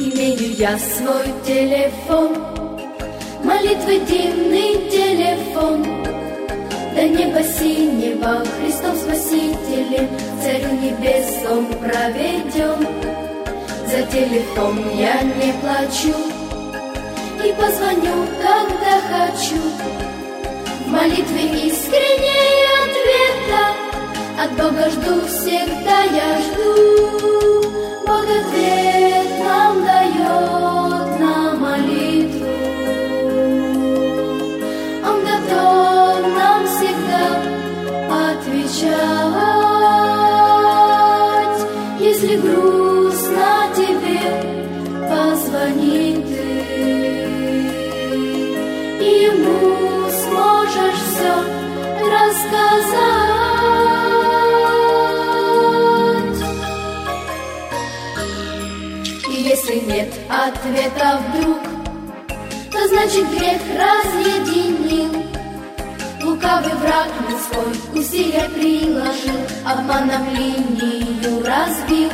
Имею я свой телефон, молитвы дивный телефон. До неба синего Христом Спасителем, Царю небесом проведем. За телефон я не плачу и позвоню, когда хочу. В молитве искренней ответа от Бога жду, всегда я жду. Бог ответ Если грустно тебе, позвони ты. И ему все рассказать. Ответа вдруг, то значит грех разъединил. Лукавый враг людской усилия приложил, обманом линию разбил.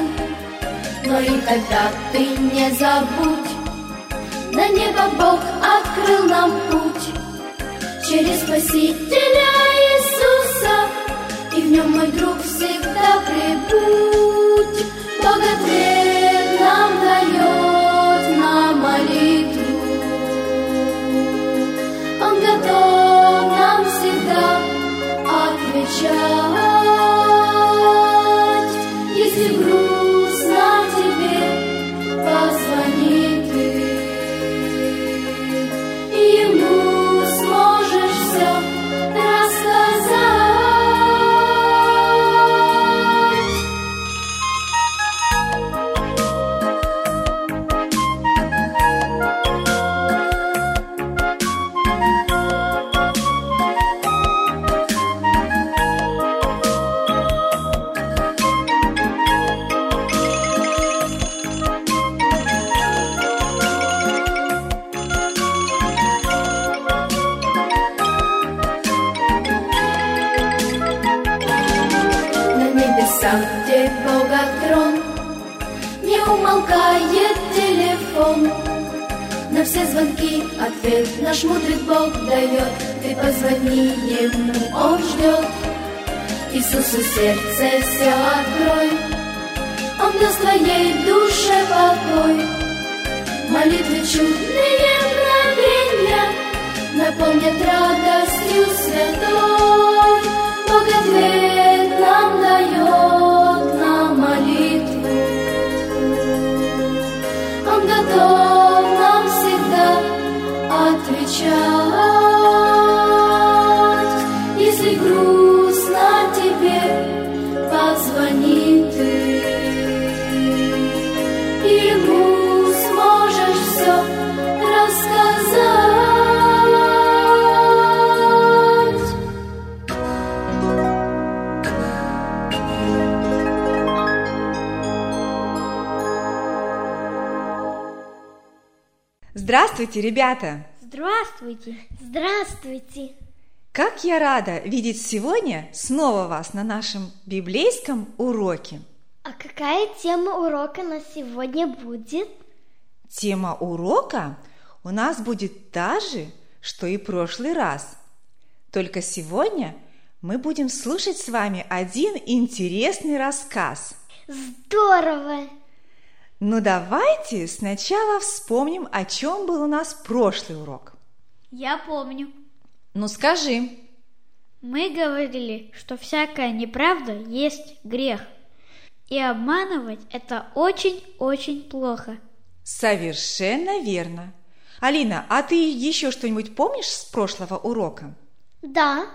Но и тогда ты не забудь, на небо Бог открыл нам путь через Спасителя Иисуса, и в нем, мой друг, всегда прибудь. Бог все звонки ответ наш мудрый Бог дает. Ты позвони ему, он ждет. Иисусу сердце все открой. Он даст твоей душе покой. Молитвы чудные мгновенья Наполнят радостью святой. Бог ответ нам дает Здравствуйте, ребята! Здравствуйте! Здравствуйте! Как я рада видеть сегодня снова вас на нашем библейском уроке. А какая тема урока на сегодня будет? Тема урока у нас будет та же, что и прошлый раз. Только сегодня мы будем слушать с вами один интересный рассказ. Здорово! Ну давайте сначала вспомним, о чем был у нас прошлый урок. Я помню. Ну скажи. Мы говорили, что всякая неправда есть грех. И обманывать – это очень-очень плохо. Совершенно верно. Алина, а ты еще что-нибудь помнишь с прошлого урока? Да,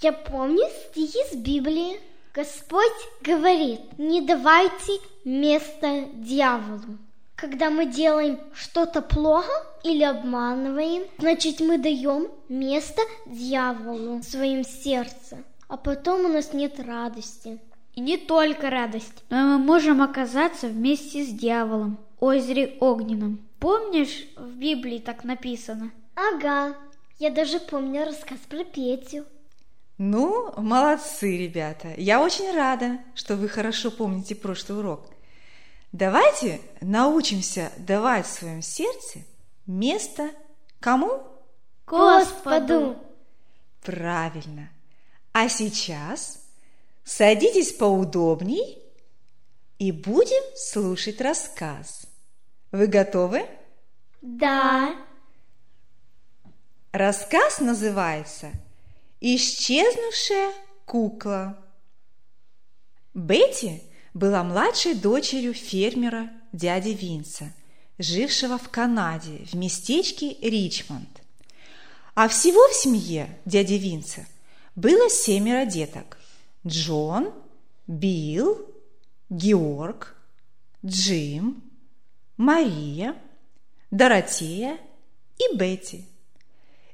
я помню стихи из Библии. Господь говорит, не давайте место дьяволу. Когда мы делаем что-то плохо или обманываем, значит мы даем место дьяволу в своем сердце, а потом у нас нет радости. И не только радость, но мы можем оказаться вместе с дьяволом в озере Огненном. Помнишь, в Библии так написано? Ага, я даже помню рассказ про Петю. Ну, молодцы, ребята. Я очень рада, что вы хорошо помните прошлый урок. Давайте научимся давать в своем сердце место кому? Господу! Правильно. А сейчас садитесь поудобней и будем слушать рассказ. Вы готовы? Да. Рассказ называется «Исчезнувшая кукла». Бетти была младшей дочерью фермера дяди Винса, жившего в Канаде в местечке Ричмонд. А всего в семье дяди Винса было семеро деток. Джон, Билл, Георг, Джим, Мария, Доротея и Бетти.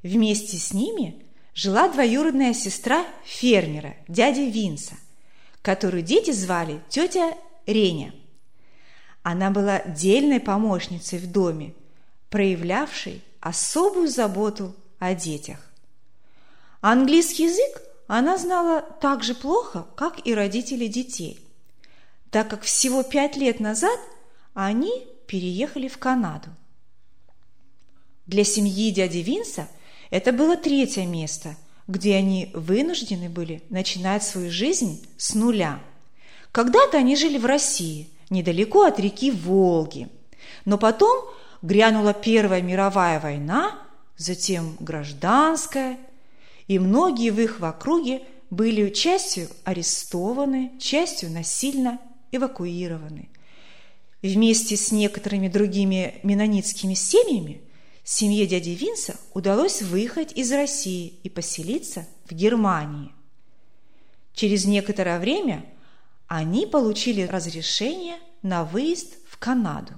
Вместе с ними жила двоюродная сестра фермера, дяди Винса, которую дети звали тетя Реня. Она была дельной помощницей в доме, проявлявшей особую заботу о детях. Английский язык она знала так же плохо, как и родители детей, так как всего пять лет назад они переехали в Канаду. Для семьи дяди Винса это было третье место, где они вынуждены были начинать свою жизнь с нуля. Когда-то они жили в России, недалеко от реки Волги. Но потом грянула Первая мировая война, затем гражданская, и многие в их округе были частью арестованы, частью насильно эвакуированы. Вместе с некоторыми другими менонитскими семьями семье дяди Винса удалось выехать из России и поселиться в Германии. Через некоторое время они получили разрешение на выезд в Канаду.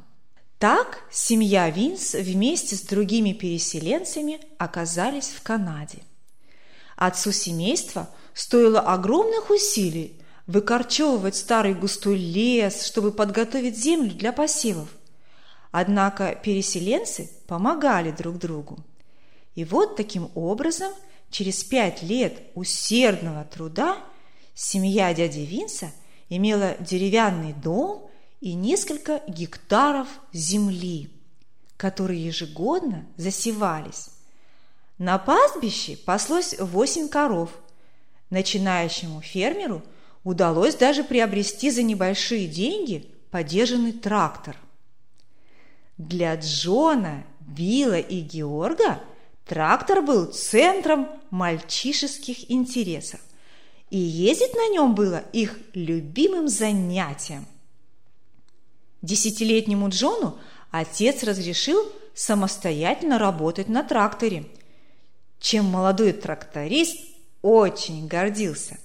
Так семья Винс вместе с другими переселенцами оказались в Канаде. Отцу семейства стоило огромных усилий выкорчевывать старый густой лес, чтобы подготовить землю для посевов. Однако переселенцы помогали друг другу. И вот таким образом, через пять лет усердного труда, семья дяди Винса имела деревянный дом и несколько гектаров земли, которые ежегодно засевались. На пастбище паслось восемь коров. Начинающему фермеру удалось даже приобрести за небольшие деньги подержанный трактор. Для Джона, Билла и Георга трактор был центром мальчишеских интересов, и ездить на нем было их любимым занятием. Десятилетнему Джону отец разрешил самостоятельно работать на тракторе, чем молодой тракторист очень гордился.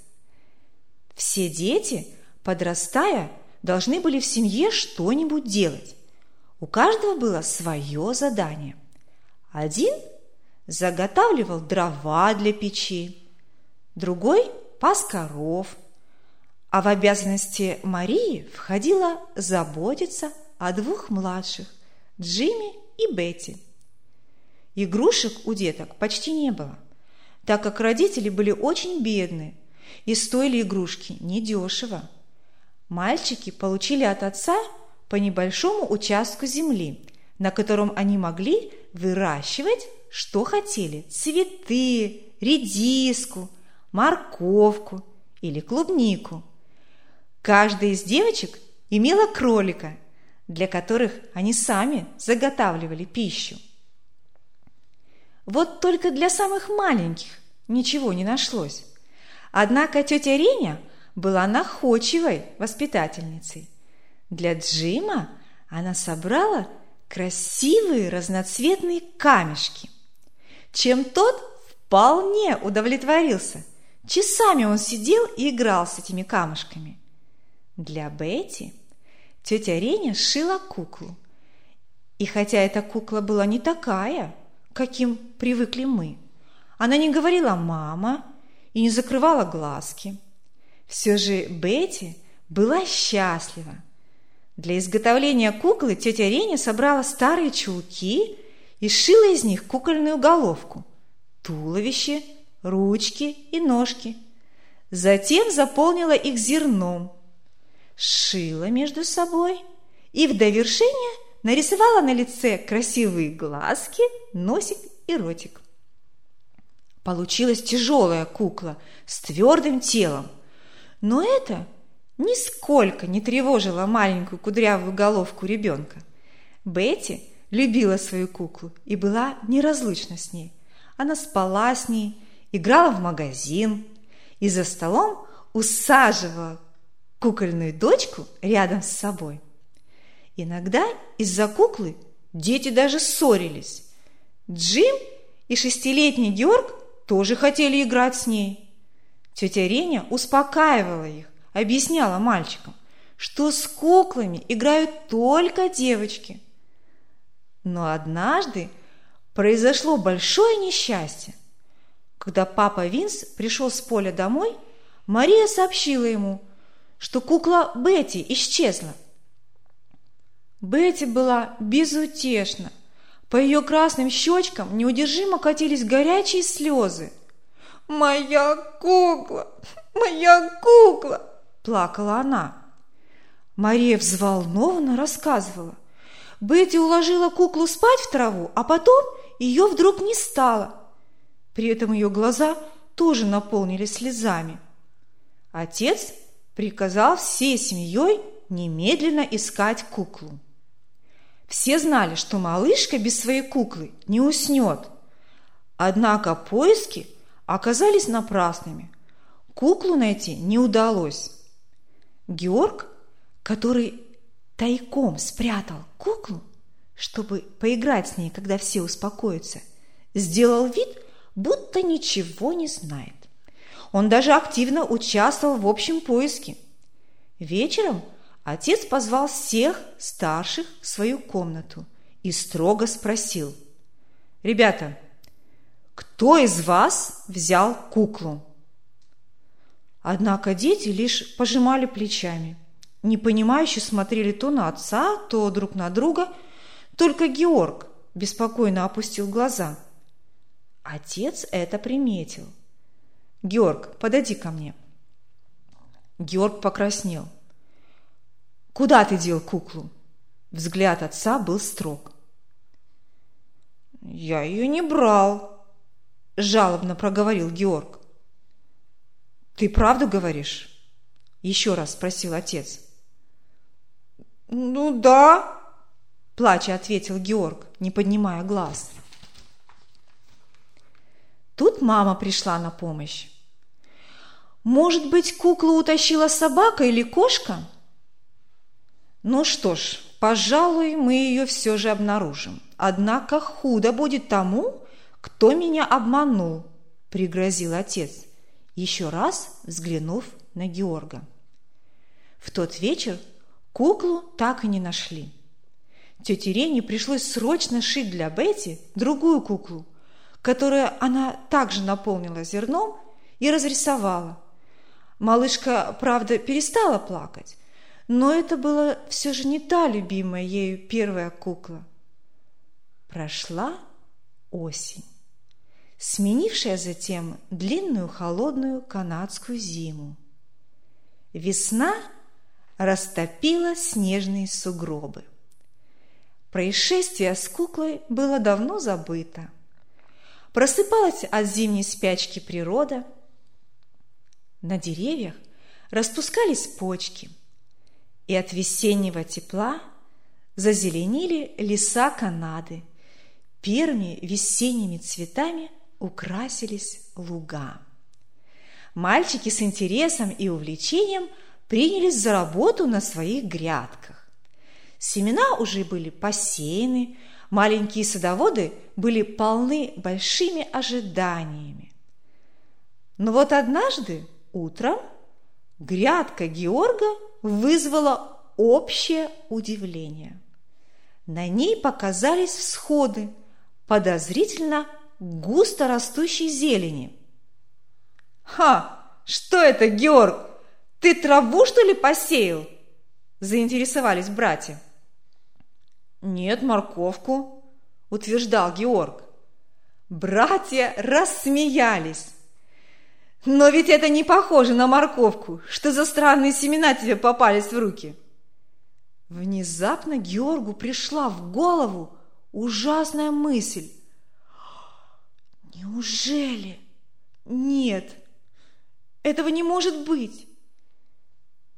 Все дети, подрастая, должны были в семье что-нибудь делать. У каждого было свое задание. Один заготавливал дрова для печи, другой пас коров, а в обязанности Марии входило заботиться о двух младших – Джимми и Бетти. Игрушек у деток почти не было, так как родители были очень бедны и стоили игрушки недешево. Мальчики получили от отца – по небольшому участку земли, на котором они могли выращивать, что хотели – цветы, редиску, морковку или клубнику. Каждая из девочек имела кролика, для которых они сами заготавливали пищу. Вот только для самых маленьких ничего не нашлось. Однако тетя Реня была находчивой воспитательницей. Для Джима она собрала красивые разноцветные камешки, чем тот вполне удовлетворился. Часами он сидел и играл с этими камушками. Для Бетти тетя Реня шила куклу. И хотя эта кукла была не такая, каким привыкли мы, она не говорила «мама» и не закрывала глазки. Все же Бетти была счастлива. Для изготовления куклы тетя Реня собрала старые чулки и сшила из них кукольную головку, туловище, ручки и ножки. Затем заполнила их зерном, сшила между собой и в довершение нарисовала на лице красивые глазки, носик и ротик. Получилась тяжелая кукла с твердым телом. Но это нисколько не тревожило маленькую кудрявую головку ребенка. Бетти любила свою куклу и была неразлучна с ней. Она спала с ней, играла в магазин и за столом усаживала кукольную дочку рядом с собой. Иногда из-за куклы дети даже ссорились. Джим и шестилетний Георг тоже хотели играть с ней. Тетя Реня успокаивала их, объясняла мальчикам, что с куклами играют только девочки. Но однажды произошло большое несчастье. Когда папа Винс пришел с поля домой, Мария сообщила ему, что кукла Бетти исчезла. Бетти была безутешна – по ее красным щечкам неудержимо катились горячие слезы. «Моя кукла! Моя кукла!» – плакала она. Мария взволнованно рассказывала. Бетти уложила куклу спать в траву, а потом ее вдруг не стало. При этом ее глаза тоже наполнились слезами. Отец приказал всей семьей немедленно искать куклу. Все знали, что малышка без своей куклы не уснет. Однако поиски оказались напрасными. Куклу найти не удалось. Георг, который тайком спрятал куклу, чтобы поиграть с ней, когда все успокоятся, сделал вид, будто ничего не знает. Он даже активно участвовал в общем поиске. Вечером Отец позвал всех старших в свою комнату и строго спросил. «Ребята, кто из вас взял куклу?» Однако дети лишь пожимали плечами, непонимающе смотрели то на отца, то друг на друга. Только Георг беспокойно опустил глаза. Отец это приметил. «Георг, подойди ко мне». Георг покраснел – Куда ты дел куклу? Взгляд отца был строг. Я ее не брал, жалобно проговорил Георг. Ты правду говоришь? Еще раз спросил отец. Ну да, плача ответил Георг, не поднимая глаз. Тут мама пришла на помощь. Может быть, куклу утащила собака или кошка? Ну что ж, пожалуй, мы ее все же обнаружим. Однако худо будет тому, кто меня обманул, пригрозил отец, еще раз взглянув на Георга. В тот вечер куклу так и не нашли. Тете Рене пришлось срочно шить для Бетти другую куклу, которую она также наполнила зерном и разрисовала. Малышка, правда, перестала плакать, но это была все же не та любимая ею первая кукла. Прошла осень, сменившая затем длинную холодную канадскую зиму. Весна растопила снежные сугробы. Происшествие с куклой было давно забыто. Просыпалась от зимней спячки природа. На деревьях распускались почки – и от весеннего тепла зазеленили леса Канады, первыми весенними цветами украсились луга. мальчики с интересом и увлечением принялись за работу на своих грядках. Семена уже были посеяны, маленькие садоводы были полны большими ожиданиями. Но вот однажды утром грядка Георга вызвала общее удивление. На ней показались всходы подозрительно густо растущей зелени. «Ха! Что это, Георг? Ты траву, что ли, посеял?» Заинтересовались братья. «Нет, морковку», – утверждал Георг. Братья рассмеялись. «Но ведь это не похоже на морковку. Что за странные семена тебе попались в руки?» Внезапно Георгу пришла в голову ужасная мысль. Неужели? Нет, этого не может быть.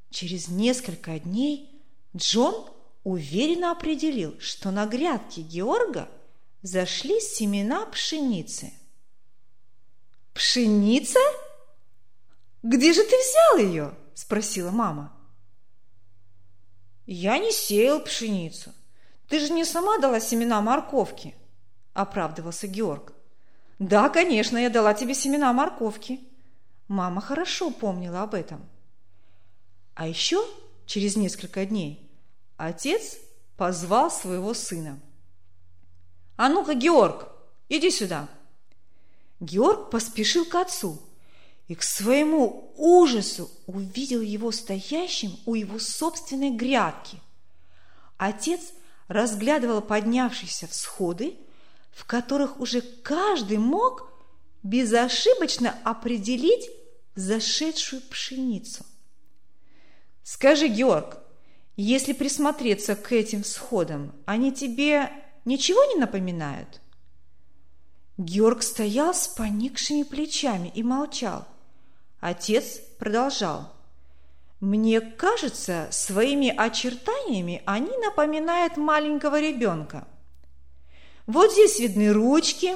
Через несколько дней Джон уверенно определил, что на грядке Георга зашли семена пшеницы. «Пшеница? Где же ты взял ее?» – спросила мама. «Я не сеял пшеницу. Ты же не сама дала семена морковки», – оправдывался Георг. «Да, конечно, я дала тебе семена морковки». Мама хорошо помнила об этом. А еще через несколько дней отец позвал своего сына. «А ну-ка, Георг, иди сюда!» Георг поспешил к отцу и к своему ужасу увидел его стоящим у его собственной грядки. Отец разглядывал поднявшиеся всходы, в которых уже каждый мог безошибочно определить зашедшую пшеницу. Скажи, Георг, если присмотреться к этим всходам, они тебе ничего не напоминают? Георг стоял с поникшими плечами и молчал. Отец продолжал. Мне кажется, своими очертаниями они напоминают маленького ребенка. Вот здесь видны ручки,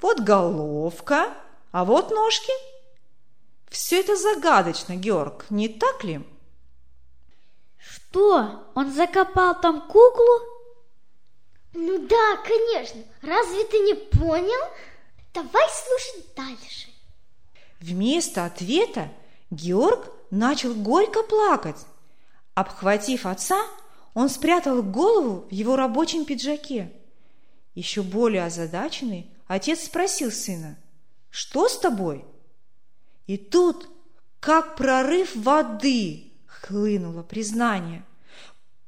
вот головка, а вот ножки. Все это загадочно, Георг, не так ли? Что, он закопал там куклу? Ну да, конечно. Разве ты не понял? Давай слушать дальше. Вместо ответа Георг начал горько плакать. Обхватив отца, он спрятал голову в его рабочем пиджаке. Еще более озадаченный, отец спросил сына, «Что с тобой?» И тут, как прорыв воды, хлынуло признание.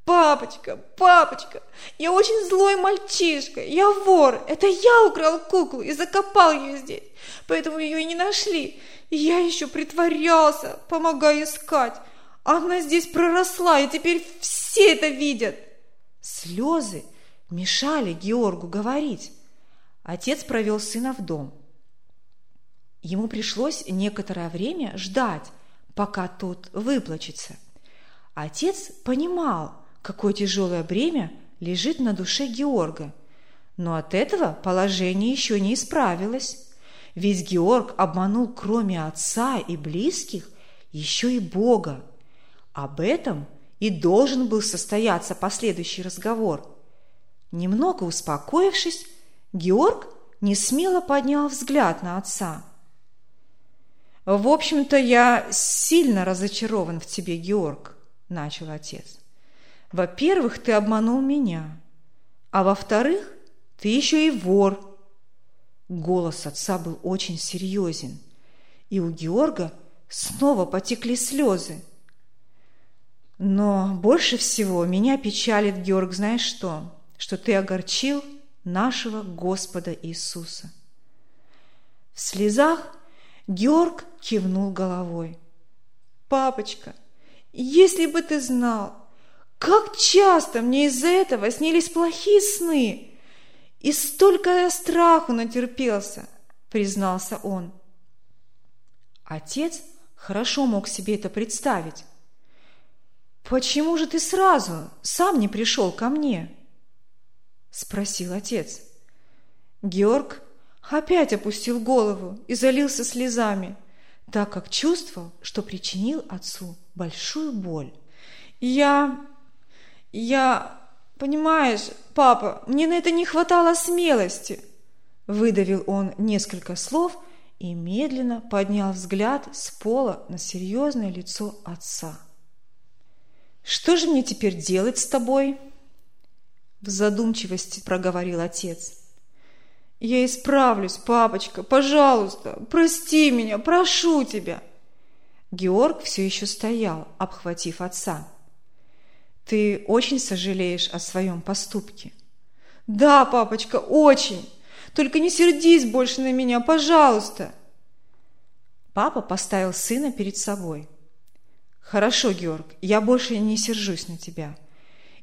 «Папочка, папочка, я очень злой мальчишка, я вор, это я украл куклу и закопал ее здесь, поэтому ее и не нашли. И я еще притворялся, помогая искать. Она здесь проросла, и теперь все это видят». Слезы мешали Георгу говорить. Отец провел сына в дом. Ему пришлось некоторое время ждать, пока тот выплачется. Отец понимал, какое тяжелое бремя лежит на душе Георга, но от этого положение еще не исправилось. Ведь Георг обманул кроме отца и близких еще и Бога. Об этом и должен был состояться последующий разговор – Немного успокоившись, Георг не смело поднял взгляд на отца. «В общем-то, я сильно разочарован в тебе, Георг», – начал отец. «Во-первых, ты обманул меня, а во-вторых, ты еще и вор». Голос отца был очень серьезен, и у Георга снова потекли слезы. Но больше всего меня печалит, Георг, знаешь что? Что ты огорчил нашего Господа Иисуса. В слезах Георг кивнул головой. «Папочка, если бы ты знал, как часто мне из-за этого снились плохие сны, и столько я страху натерпелся», признался он. Отец хорошо мог себе это представить. «Почему же ты сразу сам не пришел ко мне?» – спросил отец. Георг опять опустил голову и залился слезами. так как чувствовал, что причинил отцу большую боль. «Я... я... понимаешь, папа, мне на это не хватало смелости!» Выдавил он несколько слов и медленно поднял взгляд с пола на серьезное лицо отца. «Что же мне теперь делать с тобой?» В задумчивости проговорил отец. «Я исправлюсь, папочка, пожалуйста, прости меня, прошу тебя!» Георг все еще стоял, обхватив отца. «Ты очень сожалеешь о своем поступке?» «Да, папочка, очень! Только не сердись больше на меня, пожалуйста!» Папа поставил сына перед собой. «Хорошо, Георг, я больше не сержусь на тебя.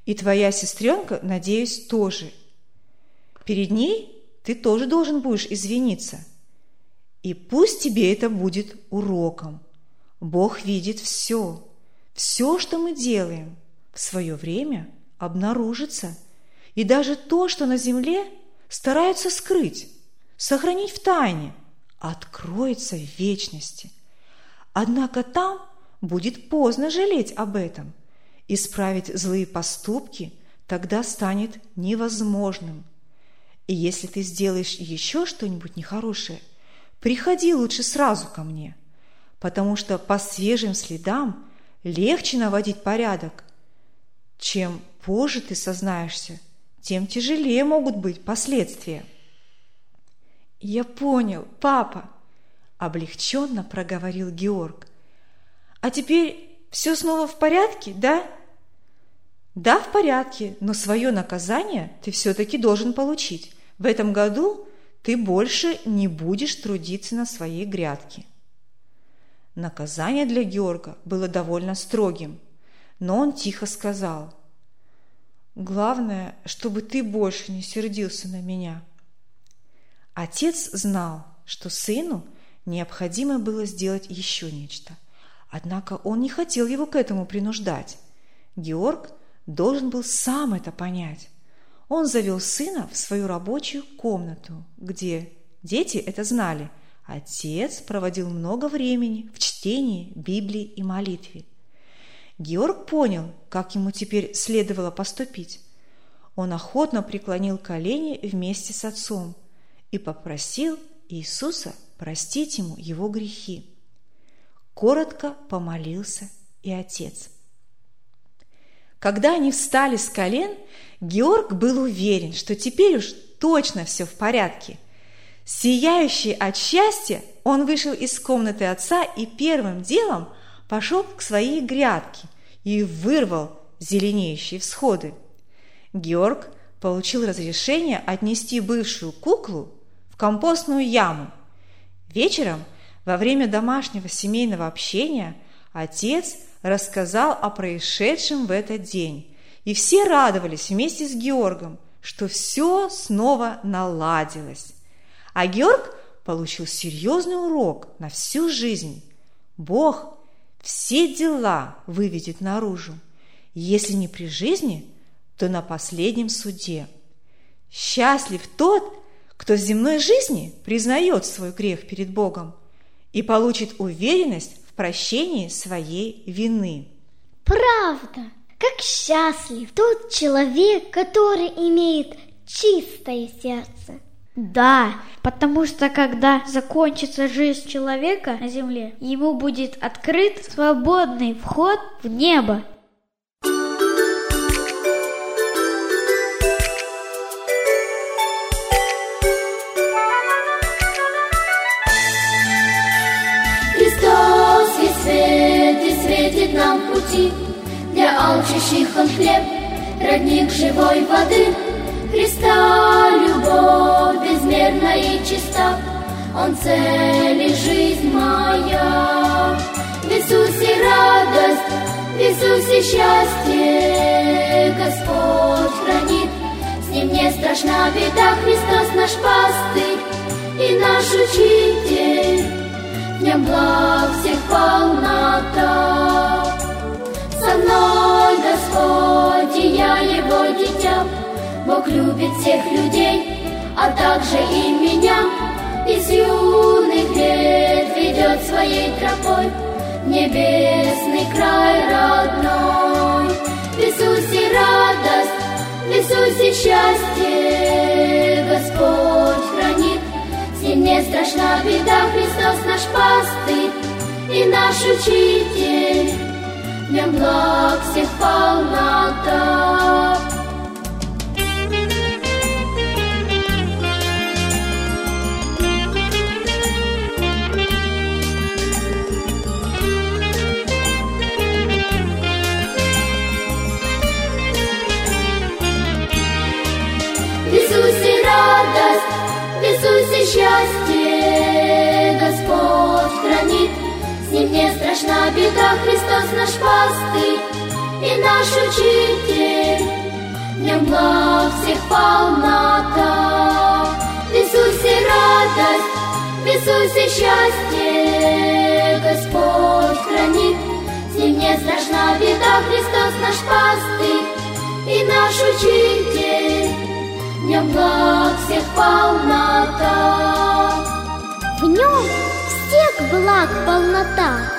И твоя сестренка, надеюсь, тоже. Перед ней ты тоже должен будешь извиниться. И пусть тебе это будет уроком. Бог видит все. Все, что мы делаем, в свое время обнаружится. И даже то, что на земле стараются скрыть, сохранить в тайне, откроется в вечности. Однако там будет поздно жалеть об этом. Исправить злые поступки тогда станет невозможным – и если ты сделаешь еще что-нибудь нехорошее, приходи лучше сразу ко мне, потому что по свежим следам легче наводить порядок. Чем позже ты сознаешься, тем тяжелее могут быть последствия. «Я понял, папа», – облегченно проговорил Георг. «А теперь все снова в порядке, да?» «Да, в порядке, но свое наказание ты все-таки должен получить. В этом году ты больше не будешь трудиться на своей грядке. Наказание для Георга было довольно строгим, но он тихо сказал, «Главное, чтобы ты больше не сердился на меня». Отец знал, что сыну необходимо было сделать еще нечто, однако он не хотел его к этому принуждать. Георг должен был сам это понять он завел сына в свою рабочую комнату, где дети это знали. Отец проводил много времени в чтении Библии и молитве. Георг понял, как ему теперь следовало поступить. Он охотно преклонил колени вместе с отцом и попросил Иисуса простить ему его грехи. Коротко помолился и отец – когда они встали с колен, Георг был уверен, что теперь уж точно все в порядке. Сияющий от счастья, он вышел из комнаты отца и первым делом пошел к своей грядке и вырвал зеленеющие всходы. Георг получил разрешение отнести бывшую куклу в компостную яму. Вечером, во время домашнего семейного общения, отец рассказал о происшедшем в этот день. И все радовались вместе с Георгом, что все снова наладилось. А Георг получил серьезный урок на всю жизнь. Бог все дела выведет наружу. Если не при жизни, то на последнем суде. Счастлив тот, кто в земной жизни признает свой грех перед Богом и получит уверенность прощении своей вины. Правда, как счастлив тот человек, который имеет чистое сердце. Да, потому что когда закончится жизнь человека на земле, ему будет открыт свободный вход в небо. Он хлеб, родник живой воды. Христа любовь безмерна и чиста, Он цель и жизнь моя. В Иисусе радость, в Иисусе счастье, Господь хранит. С Ним не страшна беда, Христос наш пастырь и наш учитель. В нем благ всех полнота мной, Господь, я его дитя. Бог любит всех людей, а также и меня. Из юных лет ведет своей тропой небесный край родной. В Иисусе радость, в Иисусе счастье Господь хранит. С ним не страшна беда, Христос наш пастырь и наш учитель. В нем благ всех полнота. Наш пастырь и наш учитель. В нем всех полнота, в Иисусе радость, в Иисусе счастье Господь хранит, С ним не страшна беда, Христос наш пастырь и наш учитель нем благ всех полнота. В нем всех благ полнота.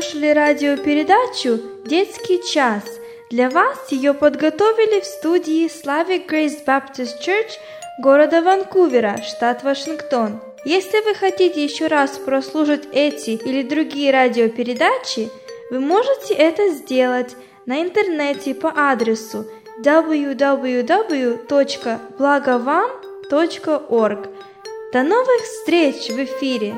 Слушали радиопередачу «Детский час». Для вас ее подготовили в студии Slavic Grace Baptist Church города Ванкувера, штат Вашингтон. Если вы хотите еще раз прослушать эти или другие радиопередачи, вы можете это сделать на интернете по адресу www.blagovam.org. До новых встреч в эфире!